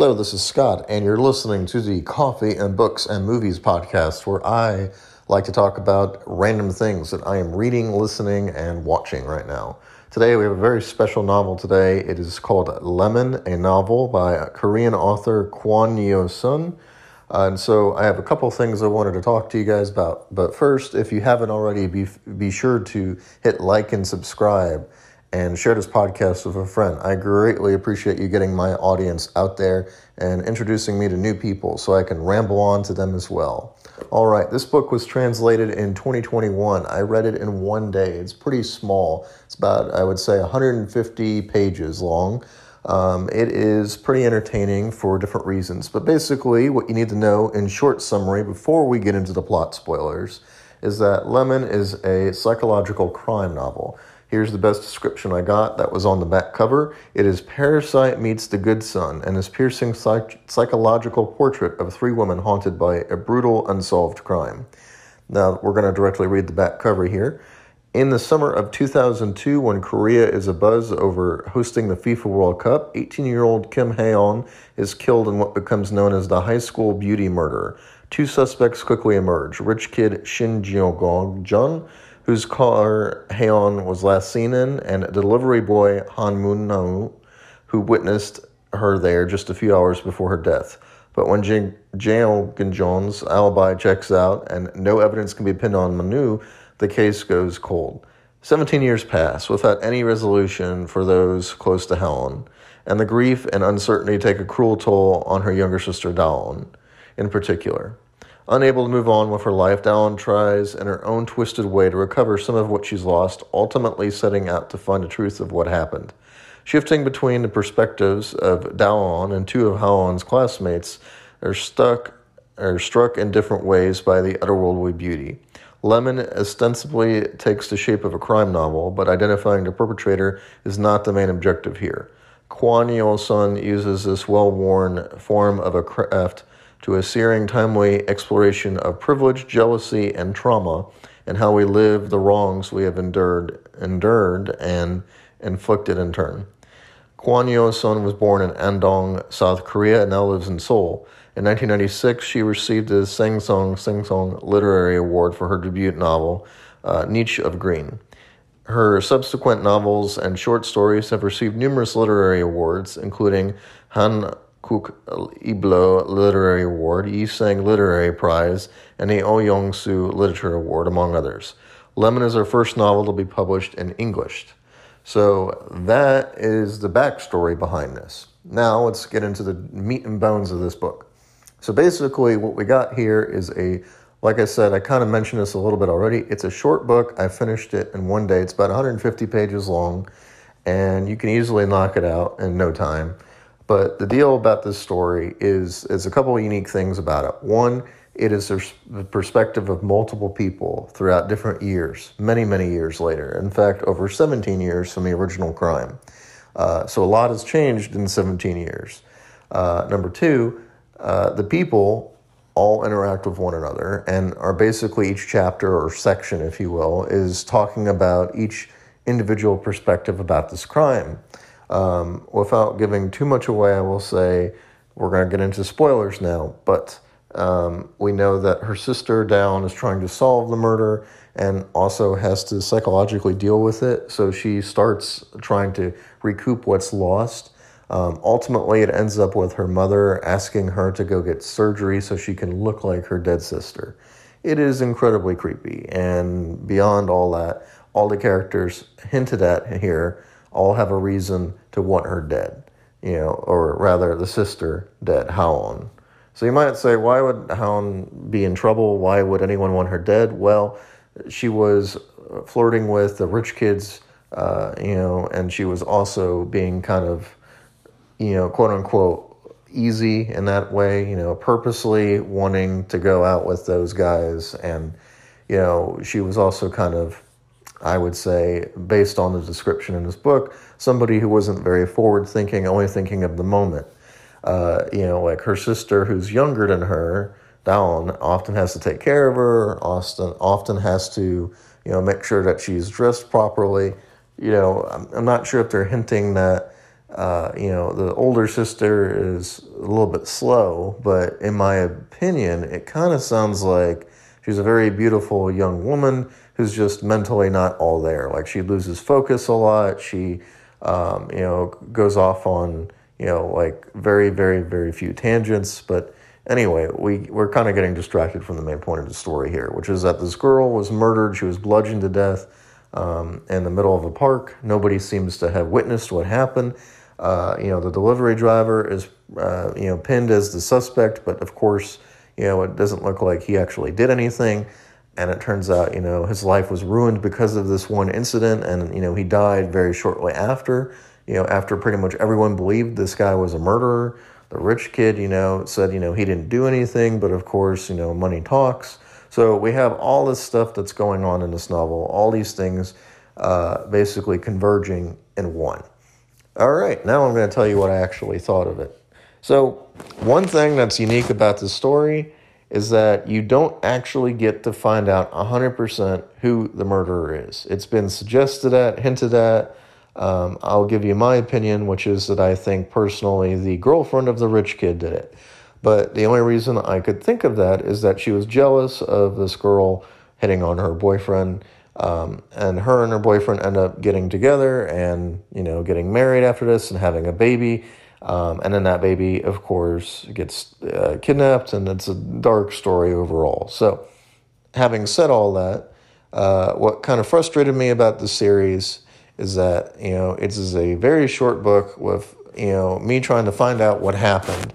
Hello, this is Scott, and you're listening to the Coffee and Books and Movies podcast, where I like to talk about random things that I am reading, listening, and watching right now. Today, we have a very special novel today. It is called Lemon, a novel by Korean author Kwon Yeo Sun. And so I have a couple things I wanted to talk to you guys about. But first, if you haven't already, be, be sure to hit like and subscribe and share this podcast with a friend. I greatly appreciate you getting my audience out there and introducing me to new people so I can ramble on to them as well. All right, this book was translated in 2021. I read it in one day. It's pretty small. It's about, I would say, 150 pages long. Um, it is pretty entertaining for different reasons. But basically, what you need to know in short summary before we get into the plot spoilers is that Lemon is a psychological crime novel. Here's the best description I got that was on the back cover. It is Parasite meets The Good Son, and this piercing psych- psychological portrait of three women haunted by a brutal, unsolved crime. Now, we're going to directly read the back cover here. In the summer of 2002, when Korea is abuzz over hosting the FIFA World Cup, 18 year old Kim Haeon is killed in what becomes known as the high school beauty murder. Two suspects quickly emerge rich kid Shin Jeong Jun whose car Haeon was last seen in, and delivery boy Han Manu, who witnessed her there just a few hours before her death. But when Jeong Jun's alibi checks out and no evidence can be pinned on Manu, the case goes cold. 17 years pass without any resolution for those close to Haeon, and the grief and uncertainty take a cruel toll on her younger sister Dawn in particular. Unable to move on with her life, Da-on tries in her own twisted way to recover some of what she's lost, ultimately setting out to find the truth of what happened. Shifting between the perspectives of Da-on and two of Haeon's classmates, they're stuck are struck in different ways by the otherworldly beauty. Lemon ostensibly takes the shape of a crime novel, but identifying the perpetrator is not the main objective here. Kwon Yeo-sun uses this well-worn form of a craft to a searing, timely exploration of privilege, jealousy, and trauma, and how we live the wrongs we have endured, endured and inflicted in turn. Kwon Yeo-sun was born in Andong, South Korea, and now lives in Seoul. In 1996, she received the Sangsong Sangsong Literary Award for her debut novel, uh, Niche of Green. Her subsequent novels and short stories have received numerous literary awards, including Han Kook Ilbo Literary Award, Yisang Literary Prize, and the Oh Young-soo Literature Award, among others. Lemon is her first novel to be published in English. So that is the backstory behind this. Now let's get into the meat and bones of this book. So basically, what we got here is a, like I said, I kind of mentioned this a little bit already. It's a short book. I finished it in one day. It's about 150 pages long, and you can easily knock it out in no time. But the deal about this story is is a couple of unique things about it. One, it is the perspective of multiple people throughout different years, many many years later. In fact, over 17 years from the original crime. Uh, so a lot has changed in 17 years. Uh, number two, uh, the people all interact with one another and are basically each chapter or section, if you will, is talking about each individual perspective about this crime. Um, without giving too much away, I will say we're going to get into spoilers now, but um, we know that her sister Down is trying to solve the murder and also has to psychologically deal with it. So she starts trying to recoup what's lost. Um, ultimately, it ends up with her mother asking her to go get surgery so she can look like her dead sister. It is incredibly creepy, and beyond all that, all the characters hinted at here all have a reason to want her dead, you know, or rather the sister dead, Haeon. So you might say, why would Haeon be in trouble? Why would anyone want her dead? Well, she was flirting with the rich kids, uh, you know, and she was also being kind of, you know, quote unquote, easy in that way, you know, purposely wanting to go out with those guys. And, you know, she was also kind of I would say, based on the description in this book, somebody who wasn't very forward thinking, only thinking of the moment. Uh, you know, like her sister, who's younger than her, Dawn, often has to take care of her, often, often has to, you know, make sure that she's dressed properly. You know, I'm, I'm not sure if they're hinting that uh, you know, the older sister is a little bit slow, but in my opinion, it kind of sounds like she's a very beautiful young woman who's just mentally not all there. Like she loses focus a lot. She, um, you know, goes off on, you know, like very, very, very few tangents. But anyway, we, we're kind of getting distracted from the main point of the story here, which is that this girl was murdered. She was bludgeoned to death um, in the middle of a park. Nobody seems to have witnessed what happened. Uh, you know, the delivery driver is, uh, you know, pinned as the suspect, but of course, you know, it doesn't look like he actually did anything. And it turns out, you know, his life was ruined because of this one incident, and you know, he died very shortly after. You know, after pretty much everyone believed this guy was a murderer. The rich kid, you know, said, you know, he didn't do anything, but of course, you know, money talks. So we have all this stuff that's going on in this novel, all these things uh, basically converging in one. All right, now I'm going to tell you what I actually thought of it. So, one thing that's unique about this story is that you don't actually get to find out 100% who the murderer is. It's been suggested at, hinted at. Um, I'll give you my opinion, which is that I think personally the girlfriend of the rich kid did it. But the only reason I could think of that is that she was jealous of this girl hitting on her boyfriend um, and her and her boyfriend end up getting together and, you know, getting married after this and having a baby. Um, and then that baby, of course, gets uh, kidnapped, and it's a dark story overall. So, having said all that, uh, what kind of frustrated me about the series is that, you know, it is a very short book with, you know, me trying to find out what happened.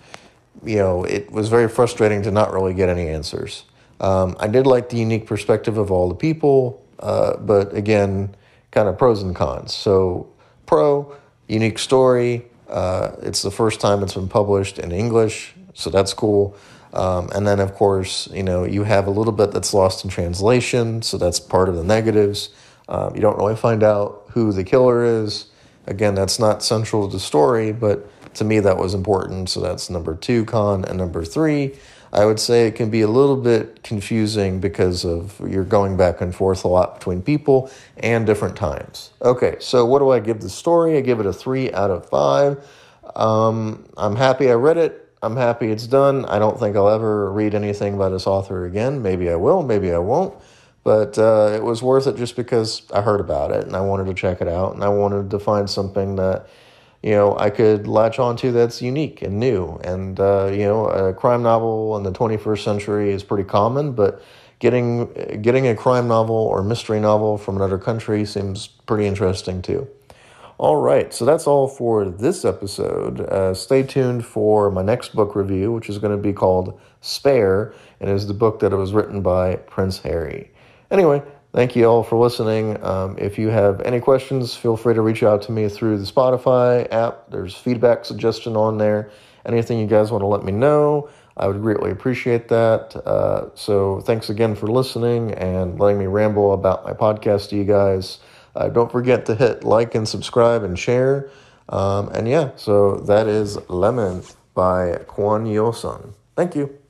You know, it was very frustrating to not really get any answers. Um, I did like the unique perspective of all the people, uh, but again, kind of pros and cons. So, pro, unique story. Uh, it's the first time it's been published in English, so that's cool. Um, and then, of course, you know, you have a little bit that's lost in translation, so that's part of the negatives. Um, you don't really find out who the killer is. Again, that's not central to the story, but to me, that was important. So that's number two con. And number three, I would say it can be a little bit confusing because of you're going back and forth a lot between people and different times. Okay, so what do I give the story? I give it a three out of five. Um, I'm happy I read it. I'm happy it's done. I don't think I'll ever read anything by this author again. Maybe I will, maybe I won't. But uh, it was worth it just because I heard about it and I wanted to check it out and I wanted to find something that you know, I could latch onto that's unique and new. And, uh, you know, a crime novel in the 21st century is pretty common, but getting, getting a crime novel or mystery novel from another country seems pretty interesting too. All right, so that's all for this episode. Uh, stay tuned for my next book review, which is going to be called Spare, and is the book that was written by Prince Harry. Anyway, Thank you all for listening. Um, if you have any questions, feel free to reach out to me through the Spotify app. There's feedback suggestion on there. Anything you guys want to let me know, I would greatly appreciate that. Uh, so thanks again for listening and letting me ramble about my podcast to you guys. Uh, don't forget to hit like and subscribe and share. Um, and yeah, so that is Lemon by Kwon Yeo-sun. Thank you.